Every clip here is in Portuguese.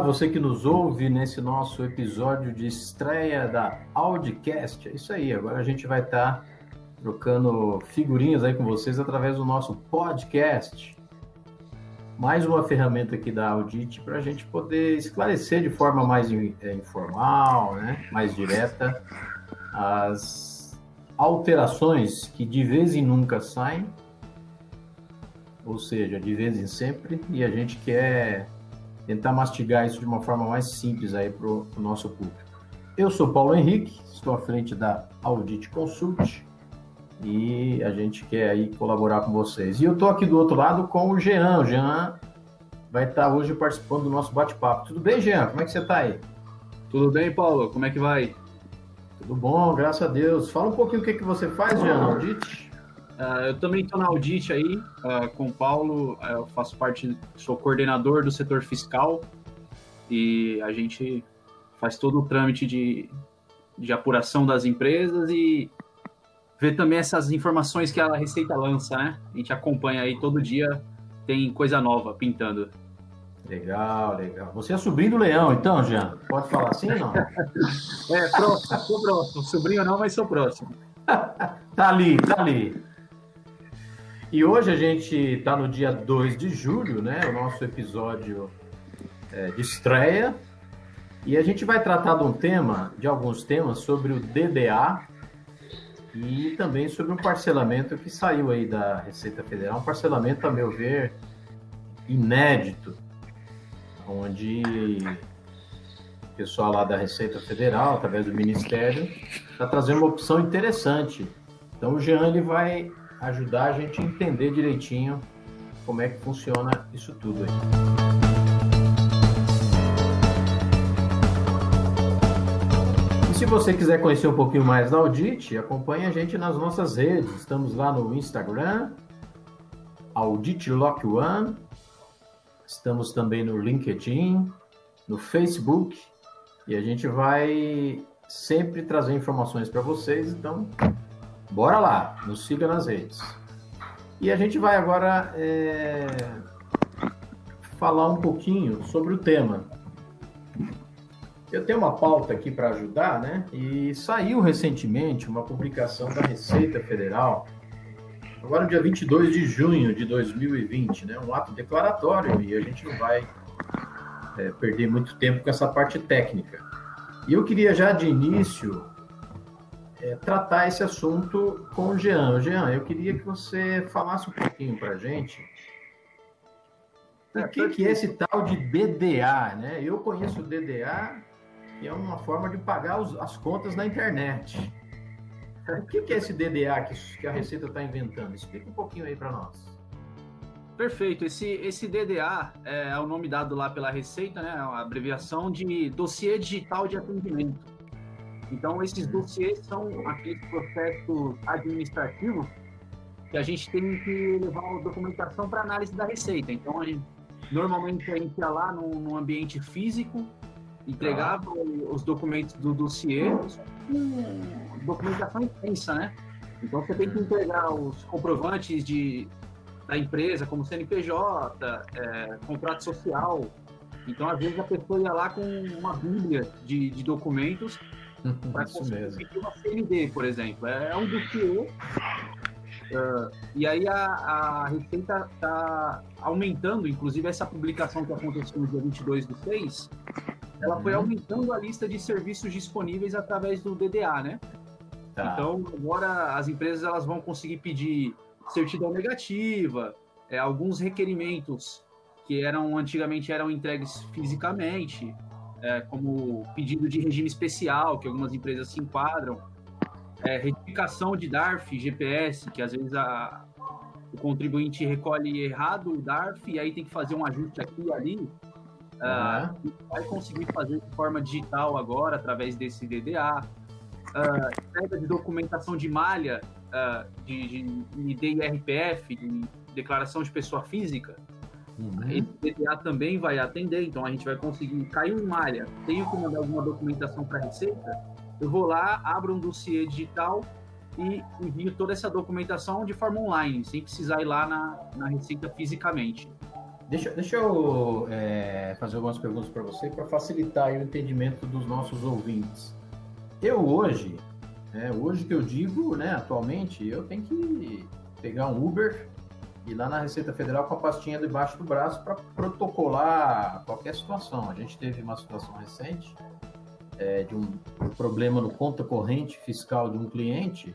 você que nos ouve nesse nosso episódio de estreia da Audicast. É isso aí, agora a gente vai estar tá trocando figurinhas aí com vocês através do nosso podcast. Mais uma ferramenta aqui da Audit para a gente poder esclarecer de forma mais é, informal, né? mais direta, as alterações que de vez em nunca saem, ou seja, de vez em sempre, e a gente quer tentar mastigar isso de uma forma mais simples aí para o nosso público. Eu sou Paulo Henrique, estou à frente da Audit Consult e a gente quer aí colaborar com vocês. E eu estou aqui do outro lado com o Jean. O Jean vai estar hoje participando do nosso bate-papo. Tudo bem, Jean? Como é que você está aí? Tudo bem, Paulo? Como é que vai? Tudo bom, graças a Deus. Fala um pouquinho o que, que você faz, Jean, Audit. Uh, eu também estou na Audit aí, uh, com o Paulo, uh, eu faço parte, sou coordenador do setor fiscal e a gente faz todo o trâmite de, de apuração das empresas e vê também essas informações que a Receita lança, né? A gente acompanha aí todo dia, tem coisa nova pintando. Legal, legal. Você é sobrinho do Leão, então, Jean? Pode falar assim ou não? é, próximo, sou próximo. Sobrinho não, mas sou próximo. tá ali, tá ali. E hoje a gente está no dia 2 de julho, né? O nosso episódio é, de estreia. E a gente vai tratar de um tema, de alguns temas, sobre o DDA e também sobre um parcelamento que saiu aí da Receita Federal. Um parcelamento, a meu ver, inédito, onde o pessoal lá da Receita Federal, através do Ministério, está trazendo uma opção interessante. Então o Jean ele vai ajudar a gente a entender direitinho como é que funciona isso tudo aí. E se você quiser conhecer um pouquinho mais da Audit, acompanhe a gente nas nossas redes. Estamos lá no Instagram, Audit Lock One. Estamos também no LinkedIn, no Facebook. E a gente vai sempre trazer informações para vocês. Então, Bora lá, nos siga nas redes. E a gente vai agora é, falar um pouquinho sobre o tema. Eu tenho uma pauta aqui para ajudar, né? E saiu recentemente uma publicação da Receita Federal, agora dia 22 de junho de 2020, né? Um ato declaratório e a gente não vai é, perder muito tempo com essa parte técnica. E eu queria já de início é, tratar esse assunto com o Jean. Jean, eu queria que você falasse um pouquinho para a gente o que, que é esse tal de DDA, né? Eu conheço o DDA, que é uma forma de pagar os, as contas na internet. O que, que é esse DDA que, que a Receita está inventando? Explica um pouquinho aí para nós. Perfeito. Esse, esse DDA é, é o nome dado lá pela Receita, né? A abreviação de Dossiê Digital de Atendimento. Então, esses dossiês são aqueles processos administrativos que a gente tem que levar a documentação para análise da receita. Então, a gente, normalmente a gente ia lá num, ambiente físico, entregava ah. os documentos do dossiê, com documentação intensa, né? Então, você tem que entregar os comprovantes de, da empresa, como CNPJ, é, contrato social. Então, às vezes, a pessoa ia lá com uma bíblia de, de documentos para conseguir uma CMD, por exemplo. É, é um dossiê. Uh, e aí a, a Receita está aumentando, inclusive essa publicação que aconteceu no dia 22 do 6, ela uhum. foi aumentando a lista de serviços disponíveis através do DDA, né? Tá. Então, agora as empresas elas vão conseguir pedir certidão negativa, é, alguns requerimentos que eram antigamente eram entregues fisicamente, é, como pedido de regime especial, que algumas empresas se enquadram, é, retificação de DARF, GPS, que às vezes a, o contribuinte recolhe errado o DARF e aí tem que fazer um ajuste aqui e ali. Uhum. Uh, vai conseguir fazer de forma digital agora, através desse DDA. Uh, entrega de documentação de malha, uh, de, de IDRPF, de declaração de pessoa física, Uhum. Esse DDA também vai atender, então a gente vai conseguir cair em malha. Tenho que mandar alguma documentação para a Receita, eu vou lá, abro um dossiê digital e envio toda essa documentação de forma online, sem precisar ir lá na, na Receita fisicamente. Deixa, deixa eu é, fazer algumas perguntas para você para facilitar o entendimento dos nossos ouvintes. Eu hoje, né, hoje que eu digo, né, atualmente, eu tenho que pegar um Uber e lá na Receita Federal com a pastinha debaixo do braço para protocolar qualquer situação. A gente teve uma situação recente é, de um problema no conta corrente fiscal de um cliente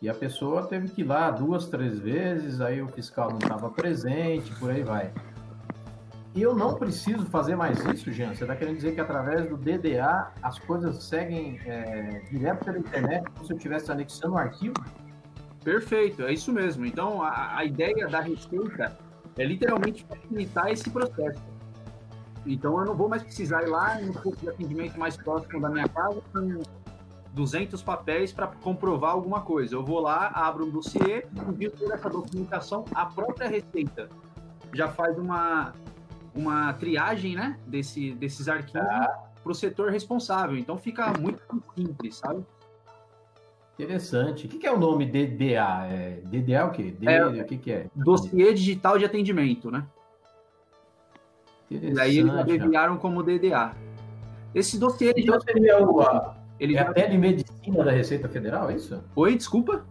e a pessoa teve que ir lá duas, três vezes, aí o fiscal não estava presente, por aí vai. E eu não preciso fazer mais isso, Jean. Você está querendo dizer que através do DDA as coisas seguem é, direto pela internet, como se eu estivesse anexando um arquivo? Perfeito, é isso mesmo. Então, a, a ideia da Receita é literalmente facilitar esse processo. Então, eu não vou mais precisar ir lá no ponto de atendimento mais próximo da minha casa com 200 papéis para comprovar alguma coisa. Eu vou lá, abro um dossiê, envio toda essa documentação, a própria Receita já faz uma, uma triagem né, desse, desses arquivos ah. para o setor responsável. Então, fica muito simples, sabe? Interessante. O que, é o nome DDA? É, DDA é o quê? D, é, o que, que é? Dossiê Digital de Atendimento, né? E aí eles abreviaram como DDA. Esse dossiê... Então seria o, a, ele é a telemedicina da Receita Federal, é isso? Oi, desculpa?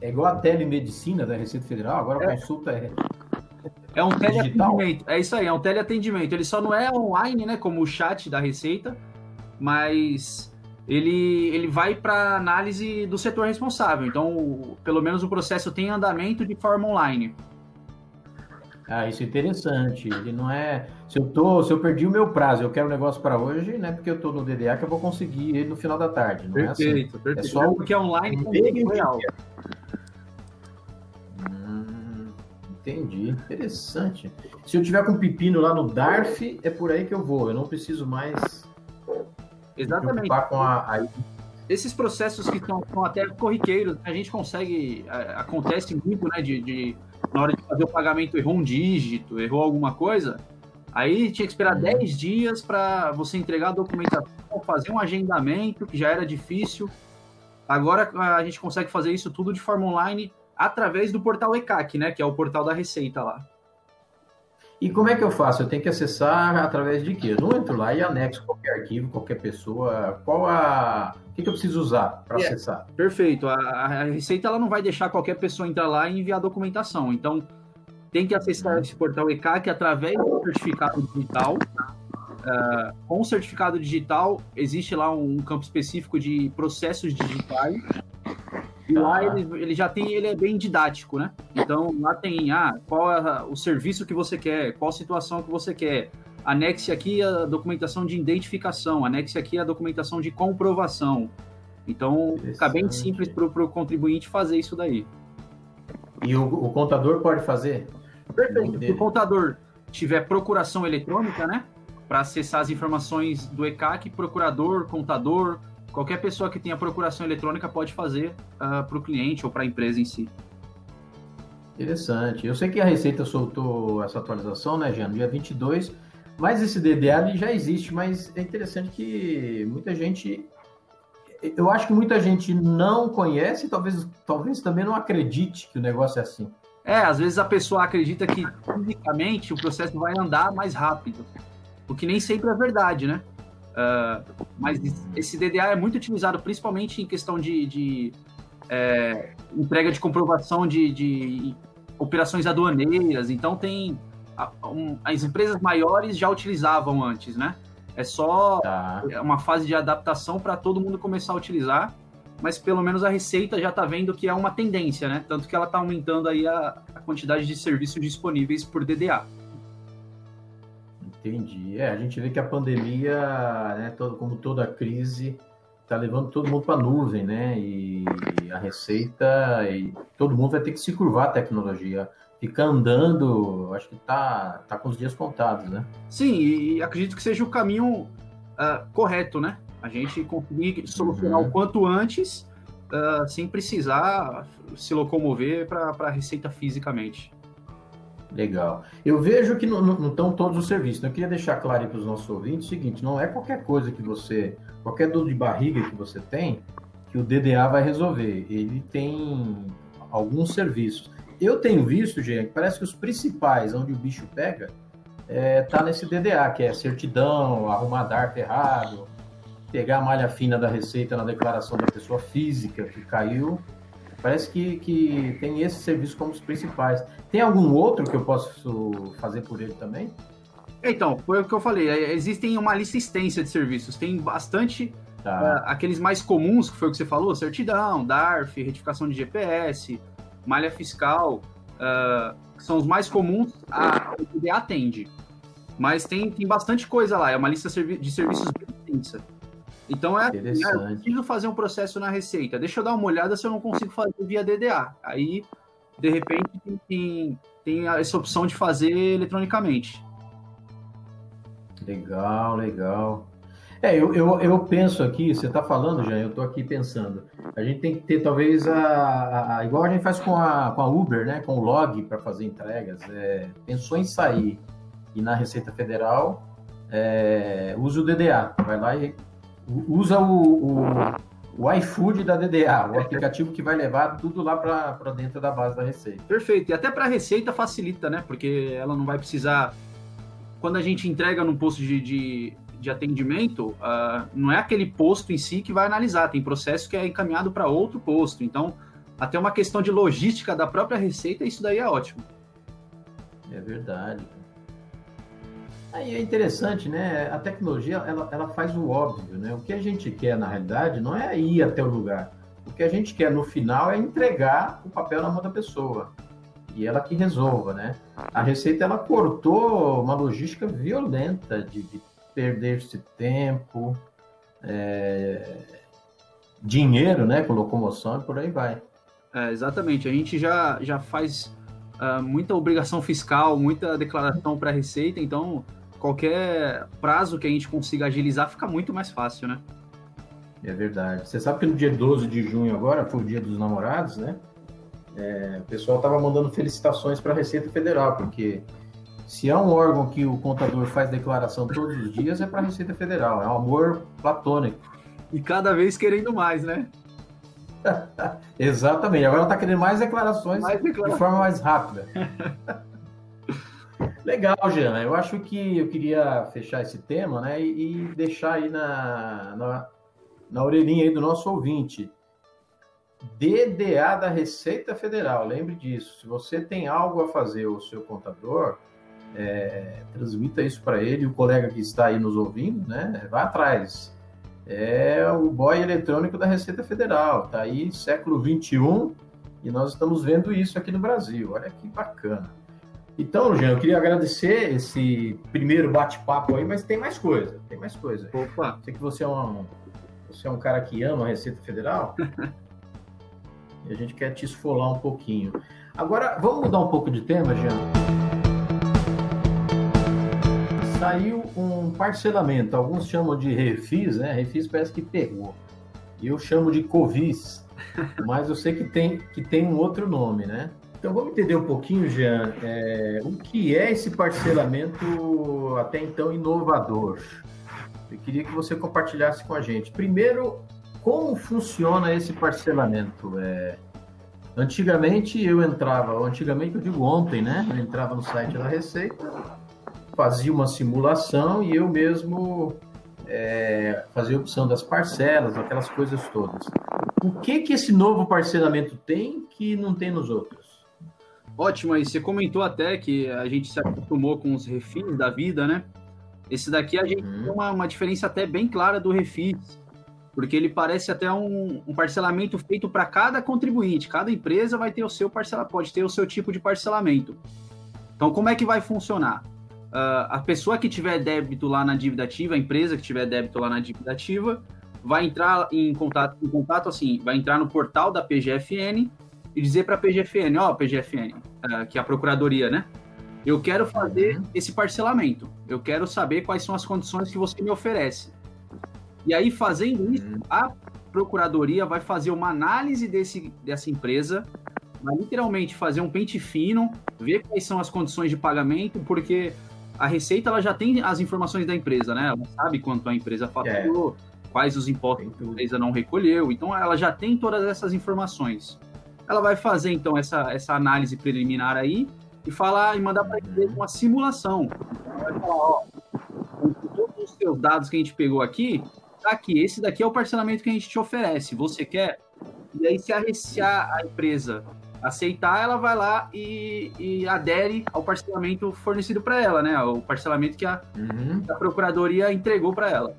É igual a telemedicina da Receita Federal? Agora a é. consulta é... É um teleatendimento. É isso aí, é um teleatendimento. Ele só não é online, né? Como o chat da Receita, mas ele, ele vai para análise do setor responsável. Então, pelo menos o processo tem andamento de forma online. Ah, isso é interessante. Ele não é. Se eu tô, se eu perdi o meu prazo, eu quero um negócio para hoje, não é porque eu estou no DDA que eu vou conseguir ele no final da tarde. Não perfeito, é assim. perfeito. É só porque é online com real. Hum, entendi. Interessante. Se eu tiver com pepino lá no DARF, é por aí que eu vou. Eu não preciso mais Exatamente. Com a, a... Esses processos que são, são, até corriqueiros, a gente consegue. acontece muito, né? De, de, na hora de fazer o pagamento, errou um dígito, errou alguma coisa. Aí tinha que esperar 10 uhum. dias para você entregar a documentação, fazer um agendamento, que já era difícil. Agora a gente consegue fazer isso tudo de forma online através do portal ECAC, né? Que é o portal da Receita lá. E como é que eu faço? Eu tenho que acessar através de quê? Eu não entro lá e anexo qualquer arquivo, qualquer pessoa. Qual a. O que, que eu preciso usar para é, acessar? Perfeito. A, a, Receita ela não vai deixar qualquer pessoa entrar lá e enviar documentação. Então, tem que acessar esse portal ECAC através do certificado digital. Uh, com o certificado digital, existe lá um campo específico de processos digitais e lá ele, ele já tem, ele é bem didático, né? Então lá tem, ah, qual é o serviço que você quer, qual situação que você quer. Anexe aqui a documentação de identificação, anexe aqui a documentação de comprovação. Então fica bem simples para o contribuinte fazer isso daí. E o, o contador pode fazer? Perfeito. Se o contador tiver procuração eletrônica, né? Para acessar as informações do ECAC, procurador, contador, qualquer pessoa que tenha procuração eletrônica pode fazer uh, ah, para o cliente ou para a empresa em si. Interessante. Eu sei que a Receita soltou essa atualização, né, Jean, no dia 22, mas esse DDA já existe, mas é interessante que muita gente eu acho que muita gente não conhece, talvez, talvez também não acredite que o negócio é assim. É, às vezes a pessoa acredita que fisicamente o processo vai andar mais rápido, o que nem sempre é verdade, né? Uh, mas esse DDA é muito utilizado principalmente em questão de, de é, entrega de comprovação de, de, operações aduaneiras. Então tem um, as empresas maiores já utilizavam antes, né? É só tá. uma fase de adaptação para todo mundo começar a utilizar, mas pelo menos a Receita já está vendo que é uma tendência, né? Tanto que ela está aumentando aí a, a quantidade de serviços disponíveis por DDA. Entendi. É, a gente vê que a pandemia, né, todo, como toda crise, está levando todo mundo para a nuvem, né? E a receita, e todo mundo vai ter que se curvar a tecnologia. Ficar andando, acho que tá, tá com os dias contados, né? Sim, e acredito que seja o caminho uh, correto, né? A gente conseguir solucionar uhum. o quanto antes, uh, sem precisar se locomover para a receita fisicamente. Legal. Eu vejo que não, estão todos os serviços. Né? Eu queria deixar claro para os nossos ouvintes o seguinte: não é qualquer coisa que você, qualquer dor de barriga que você tem, que o DDA vai resolver. Ele tem alguns serviços. eu tenho visto, gente, parece que os principais, onde o bicho pega, é, tá nesse DDA, que é certidão, arrumar DARF errado, pegar a malha fina da receita na declaração da pessoa física que caiu. Parece que, que tem esse serviço como os principais. Tem algum outro que eu posso fazer por ele também? Então, foi o que eu falei. É, existem uma lista extensa de serviços. Tem bastante tá. uh, aqueles mais comuns, que foi o que você falou, certidão, DARF, retificação de GPS, malha fiscal, uh, são os mais comuns, a, PDA atende. Mas tem, tem bastante coisa lá, é uma lista de serviços bem extensa. Então é, é eu preciso fazer um processo na Receita. Deixa eu dar uma olhada se eu não consigo fazer via DDA. Aí, de repente, tem, tem essa opção de fazer eletronicamente. Legal, legal. É, eu, eu, eu penso aqui, você está falando, já, eu estou aqui pensando. A gente tem que ter, talvez, a, a, igual a gente faz com a, com a Uber, né? Com o log para fazer entregas. É, pensou em sair e na Receita Federal, é, usa o DDA. Vai lá e usa o, o, o iFood da DDA, o aplicativo que vai levar tudo lá para dentro da base da Receita. Perfeito. E até para a Receita facilita, né? Porque ela não vai precisar. Quando a gente entrega num posto de, de, de atendimento, uh, não é aquele posto em si que vai analisar, tem processo que é encaminhado para outro posto. Então, até uma questão de logística da própria Receita, isso daí é ótimo. É verdade. Aí é interessante, né? A tecnologia ela, ela faz o óbvio, né? O que a gente quer na realidade não é ir até o lugar. O que a gente quer no final é entregar o papel na mão da pessoa e ela que resolva, né? A Receita ela cortou uma logística violenta de, de perder-se tempo, é, dinheiro, né? Com locomoção e por aí vai. É, exatamente. A gente já, já faz uh, muita obrigação fiscal, muita declaração para a Receita, então qualquer prazo que a gente consiga agilizar fica muito mais fácil, né? É verdade. Você sabe que no dia 12 de junho agora, foi o dia dos namorados, né? É, o pessoal estava mandando felicitações para a Receita Federal, porque se há um órgão que o contador faz declaração todos os dias, é para a Receita Federal. É um amor platônico. E cada vez querendo mais, né? Exatamente. Agora está querendo mais declarações mais de forma mais rápida. Legal, Jean. Eu acho que eu queria fechar esse tema, né, e, deixar aí na, na, na orelhinha aí do nosso ouvinte. DDA da Receita Federal, lembre disso. Se você tem algo a fazer o seu contador, é, transmita isso para ele, o colega que está aí nos ouvindo, né? Vá atrás. É o boy eletrônico da Receita Federal. Está aí século 21 e nós estamos vendo isso aqui no Brasil. Olha que bacana. Então, Jean, eu queria agradecer esse primeiro bate-papo aí, mas tem mais coisa, tem mais coisa. Opa! Sei que você é um, você é um cara que ama a Receita Federal e a gente quer te esfolar um pouquinho. Agora, vamos mudar um pouco de tema, Jean? Saiu um parcelamento, alguns chamam de refis, né? Refis parece que pegou. Eu chamo de covis, mas eu sei que tem, que tem um outro nome, né? Então vamos entender um pouquinho, Jean, é, o que é esse parcelamento até então inovador. Eu queria que você compartilhasse com a gente. Primeiro, como funciona esse parcelamento? É, antigamente eu entrava, antigamente eu digo ontem, né? Eu entrava no site da Receita, fazia uma simulação e eu mesmo é, fazia a opção das parcelas, aquelas coisas todas. O que que esse novo parcelamento tem que não tem nos outros? Ótimo aí, você comentou até que a gente se acostumou com os refis da vida, né? Esse daqui a gente uhum. tem uma, uma, diferença até bem clara do refis, porque ele parece até um, um parcelamento feito para cada contribuinte. Cada empresa vai ter o seu parcelamento, pode ter o seu tipo de parcelamento. Então, como é que vai funcionar? Uh, a pessoa que tiver débito lá na dívida ativa, a empresa que tiver débito lá na dívida ativa, vai entrar em contato, em contato assim, vai entrar no portal da PGFN e dizer para a PGFN, ó, oh, PGFN, uh, que é a procuradoria, né? Eu quero fazer uhum. esse parcelamento. Eu quero saber quais são as condições que você me oferece. E aí, fazendo isso, uhum. a procuradoria vai fazer uma análise desse, dessa empresa, vai literalmente fazer um pente fino, ver quais são as condições de pagamento, porque a Receita ela já tem as informações da empresa, né? Ela sabe quanto a empresa faturou, é. quais os impostos a empresa não recolheu. Então, ela já tem todas essas informações. Ela vai fazer então essa, essa análise preliminar aí e falar e mandar para ele uma simulação. Ela vai falar, ó, com todos os seus dados que a gente pegou aqui, tá aqui, esse daqui é o parcelamento que a gente te oferece. Você quer? E aí, se a, a, a empresa aceitar, ela vai lá e, e adere ao parcelamento fornecido para ela, né? O parcelamento que a, uhum. a procuradoria entregou para ela.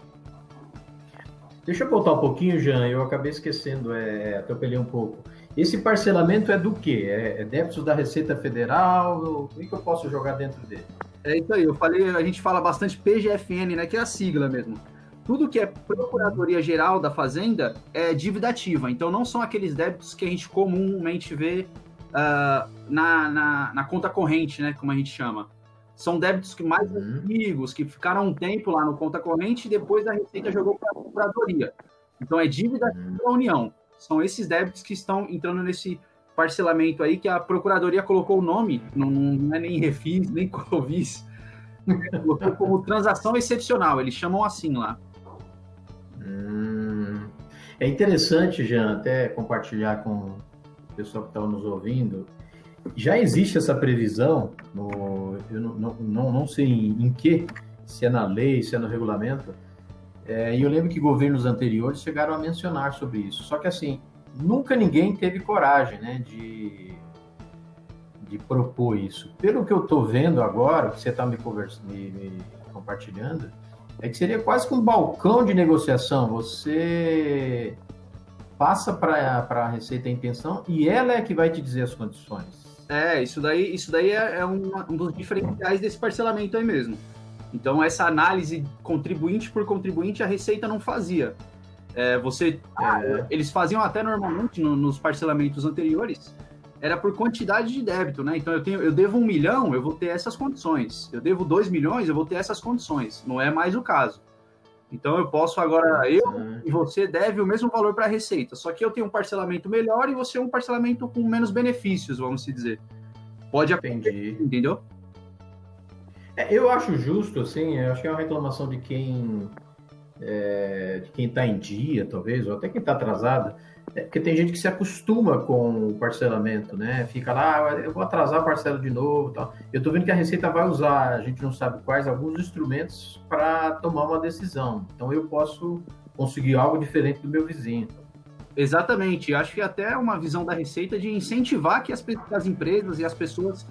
Deixa eu voltar um pouquinho, Jean, eu acabei esquecendo, é, atropelei um pouco. Esse parcelamento é do quê? É, é débitos da Receita Federal? O que, que eu posso jogar dentro dele? É isso aí, eu falei, a gente fala bastante PGFN, né? Que é a sigla mesmo. Tudo que é Procuradoria Geral da Fazenda é dívida ativa. Então, não são aqueles débitos que a gente comumente vê uh, na, na, na, conta corrente, né? Como a gente chama. São débitos que mais uhum. antigos, que ficaram um tempo lá no conta corrente e depois a Receita jogou para a Procuradoria. Então, é dívida uhum. da União. São esses débitos que estão entrando nesse parcelamento aí, que a Procuradoria colocou o nome, não, não é nem Refis, nem Covis, colocou como transação excepcional, eles chamam assim lá. Hum, é interessante, Jean, até compartilhar com o pessoal que está nos ouvindo. Já existe essa previsão, no, eu não, não, não, sei em, em, que, se é na lei, se é no regulamento, é, e eu lembro que governos anteriores chegaram a mencionar sobre isso. Só que, assim, nunca ninguém teve coragem né, de, de propor isso. Pelo que eu estou vendo agora, que você está me, me, me compartilhando, é que seria quase que um balcão de negociação. Você passa para a Receita em pensão e ela é que vai te dizer as condições. É, isso daí, isso daí é, é um, um dos diferenciais desse parcelamento aí mesmo. Então, essa análise contribuinte por contribuinte, a Receita não fazia. É, você, é. Eles faziam até normalmente no, nos parcelamentos anteriores, era por quantidade de débito, né? Então eu tenho, eu devo um milhão, eu vou ter essas condições. Eu devo dois milhões, eu vou ter essas condições. Não é mais o caso. Então eu posso agora, eu e você deve o mesmo valor para a receita, só que eu tenho um parcelamento melhor e você um parcelamento com menos benefícios, vamos se dizer. Pode acontecer, entendeu? É, eu acho justo, assim, acho que é uma reclamação de quem é, de quem está em dia, talvez, ou até quem está atrasado é porque tem gente que se acostuma com o parcelamento, né? Fica lá, ah, eu vou atrasar a parcela de novo tal. Eu estou vendo que a Receita vai usar, a gente não sabe quais, alguns instrumentos para tomar uma decisão. Então eu posso conseguir algo diferente do meu vizinho. Exatamente. Acho que até uma visão da Receita de incentivar que as, as empresas e as pessoas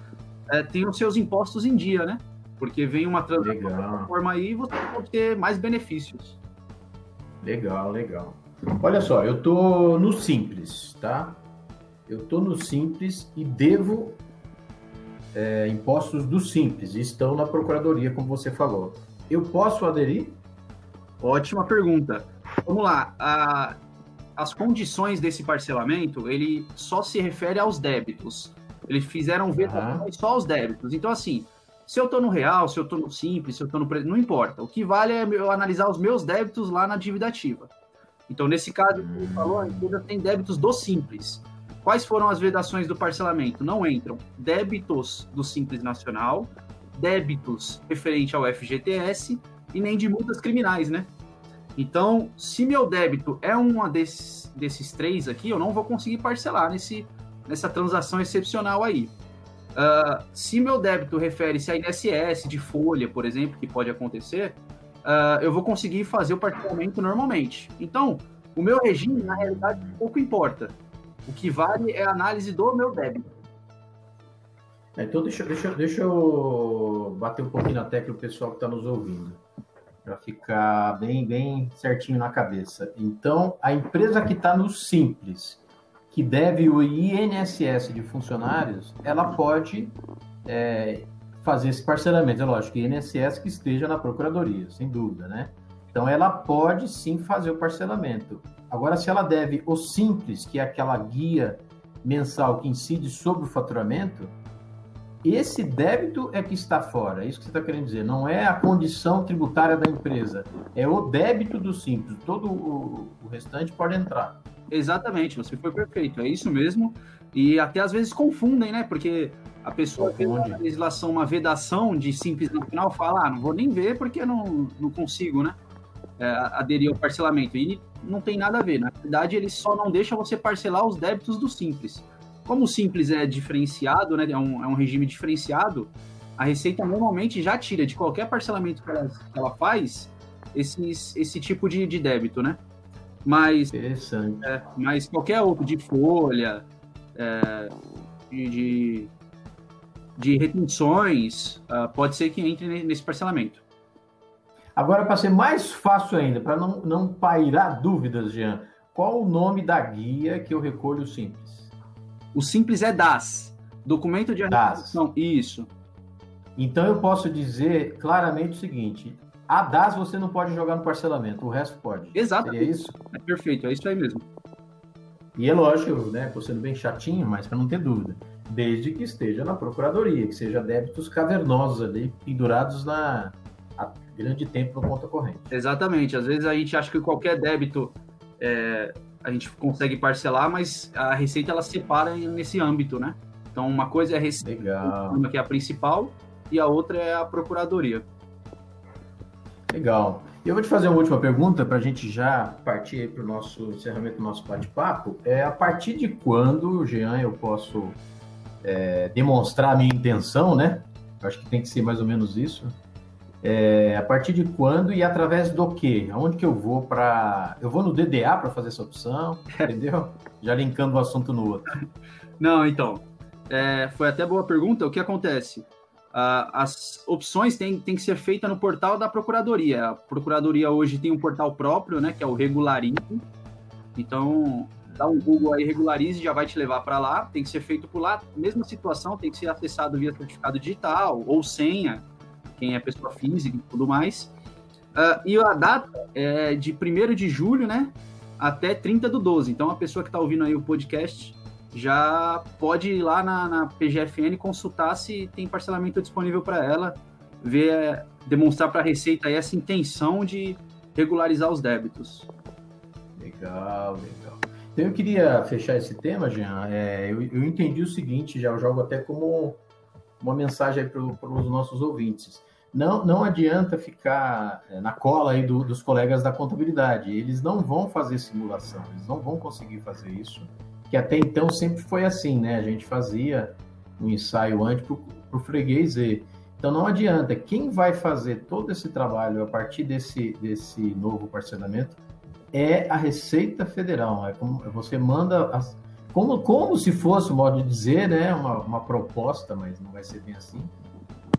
é, tenham seus impostos em dia, né? Porque vem uma transformação aí e você pode ter mais benefícios. Legal, legal. Olha só, eu tô no simples, tá? Eu tô no simples e devo é, impostos do simples. Estão na procuradoria, como você falou. Eu posso aderir? Ótima pergunta. Vamos lá. A, as condições desse parcelamento, ele só se refere aos débitos. Eles fizeram ver uhum. só aos débitos. Então, assim, se eu estou no real, se eu estou no simples, se eu estou no não importa. O que vale é eu analisar os meus débitos lá na dívida ativa. Então, nesse caso, como falou, a empresa tem débitos do Simples. Quais foram as vedações do parcelamento? Não entram débitos do Simples Nacional, débitos referente ao FGTS e nem de multas criminais, né? Então, se meu débito é uma desses, desses três aqui, eu não vou conseguir parcelar nesse, nessa transação excepcional aí. Uh, se meu débito refere-se a INSS, de folha, por exemplo, que pode acontecer, uh, eu vou conseguir fazer o parcelamento normalmente. Então, o meu regime, na realidade, pouco importa. O que vale é a análise do meu débito. É, então, deixa, deixa, deixa eu bater um pouquinho na tecla o pessoal que está nos ouvindo, para ficar bem, bem certinho na cabeça. Então, a empresa que está no Simples, que deve o INSS de funcionários, ela pode é, fazer esse parcelamento. É lógico, INSS que esteja na procuradoria, sem dúvida, né? Então ela pode sim fazer o parcelamento. Agora, se ela deve o simples, que é aquela guia mensal que incide sobre o faturamento, esse débito é que está fora. É isso que você está querendo dizer. Não é a condição tributária da empresa, é o débito do simples. Todo o, o restante pode entrar. Exatamente, você foi perfeito. É isso mesmo. E até às vezes confundem, né? Porque a pessoa tem uma legislação, uma vedação de simples no final, fala, ah, não vou nem ver porque não, não consigo, né? É, aderir ao parcelamento. E não tem nada a ver. Na verdade, ele só não deixa você parcelar os débitos do simples. como o Simples é diferenciado, né, é um, é um regime diferenciado, a Receita normalmente já tira de qualquer parcelamento que ela, que ela faz esses, esse tipo de, de débito, né? Mas, é, mas qualquer outro, de folha, é, de, de, de, retenções, uh, pode ser que entre nesse parcelamento. Agora, para ser mais fácil ainda, para não, não pairar dúvidas, Jean, qual o nome da guia que eu recolho simples? O simples é DAS, documento de arrecadação. Isso. Então eu posso dizer claramente o seguinte: a DAS você não pode jogar no parcelamento, o resto pode. Exato. Seria isso? É perfeito, é isso aí mesmo. E é lógico, né? Tô sendo bem chatinho, mas para não ter dúvida. Desde que esteja na procuradoria, que seja débitos cavernosos ali, pendurados na a grande tempo na conta corrente. Exatamente. Às vezes a gente acha que qualquer débito é, a gente consegue parcelar, mas a receita ela separa nesse âmbito, né? Então uma coisa é a receita, Legal. uma que é a principal, e a outra é a procuradoria. Legal. E eu vou te fazer uma última pergunta para a gente já partir para o nosso encerramento do nosso bate-papo. É a partir de quando, Jean, eu posso é, demonstrar a minha intenção, né? Eu acho que tem que ser mais ou menos isso. É, a partir de quando e através do quê? Aonde que eu vou para. Eu vou no DDA para fazer essa opção, entendeu? Já linkando um assunto no outro. Não, então. É, foi até boa pergunta. O que acontece? Uh, as opções têm, têm que ser feitas no portal da Procuradoria. A Procuradoria hoje tem um portal próprio, né, que é o Regularize. Então, dá um Google aí, Regularize, já vai te levar para lá. Tem que ser feito por lá. Mesma situação, tem que ser acessado via certificado digital ou senha, quem é pessoa física e tudo mais. Uh, e a data é de 1 de julho, né, até 30 do 12. Então, a pessoa que está ouvindo aí o podcast já pode ir lá na, na PGFN consultar se tem parcelamento disponível para ela, ver, demonstrar para a Receita essa intenção de regularizar os débitos. Legal, legal. Então eu queria fechar esse tema, Jean. É, eu, eu, entendi o seguinte, já eu jogo até como uma mensagem para os nossos ouvintes. Não, não adianta ficar é, na cola aí do, dos colegas da contabilidade. Eles não vão fazer simulação, eles não vão conseguir fazer isso que até então sempre foi assim, né? A gente fazia um ensaio antes para o freguês ver. Então não adianta. Quem vai fazer todo esse trabalho a partir desse, desse novo parcelamento é a Receita Federal. É como você manda as, como, como se fosse, modo de dizer, né? Uma, uma proposta, mas não vai ser bem assim.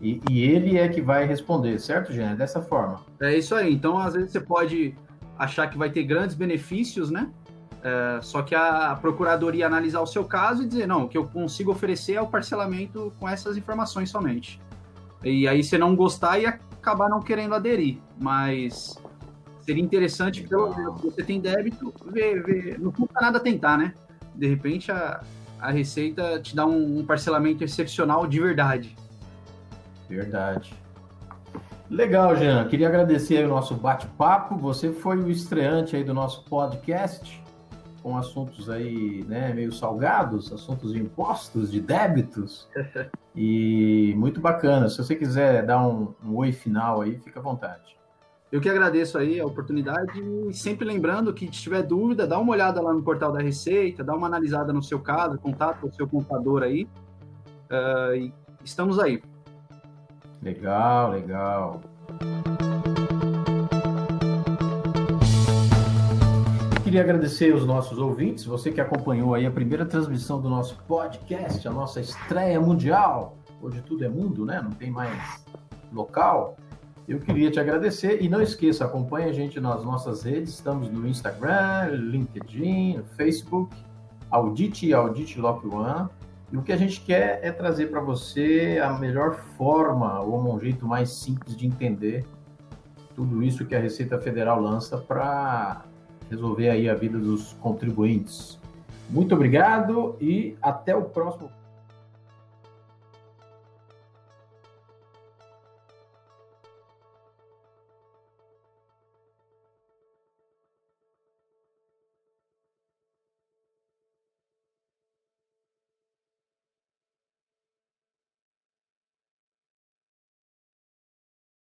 E, e ele é que vai responder, certo, Jean? É dessa forma. É isso aí. Então, às vezes, você pode achar que vai ter grandes benefícios, né? É, só que a procuradoria analisar o seu caso e dizer, não, o que eu consigo oferecer é o parcelamento com essas informações somente. E aí você não gostar e acabar não querendo aderir. Mas seria interessante, pelo menos, se você tem débito, ver, ver. Não custa nada tentar, né? De repente a, a Receita te dá um, um parcelamento excepcional de verdade. Verdade. Legal, Jean. Queria agradecer o nosso bate-papo. Você foi o estreante aí do nosso podcast com assuntos aí, né, meio salgados, assuntos de impostos, de débitos. e muito bacana. Se você quiser dar um, um oi final aí, fica à vontade. Eu que agradeço aí a oportunidade e sempre lembrando que se tiver dúvida, dá uma olhada lá no portal da Receita, dá uma analisada no seu caso, contato com o seu contador aí. Uh, e estamos aí. Legal, legal. Queria agradecer os nossos ouvintes, você que acompanhou aí a primeira transmissão do nosso podcast, a nossa estreia mundial. Hoje tudo é mundo, né? Não tem mais local. Eu queria te agradecer e não esqueça, acompanhe a gente nas nossas redes, estamos no Instagram, LinkedIn, Facebook, Audite e Audite Lock One. E o que a gente quer é trazer para você a melhor forma ou um jeito mais simples de entender tudo isso que a Receita Federal lança para resolver aí a vida dos contribuintes. Muito obrigado e até o próximo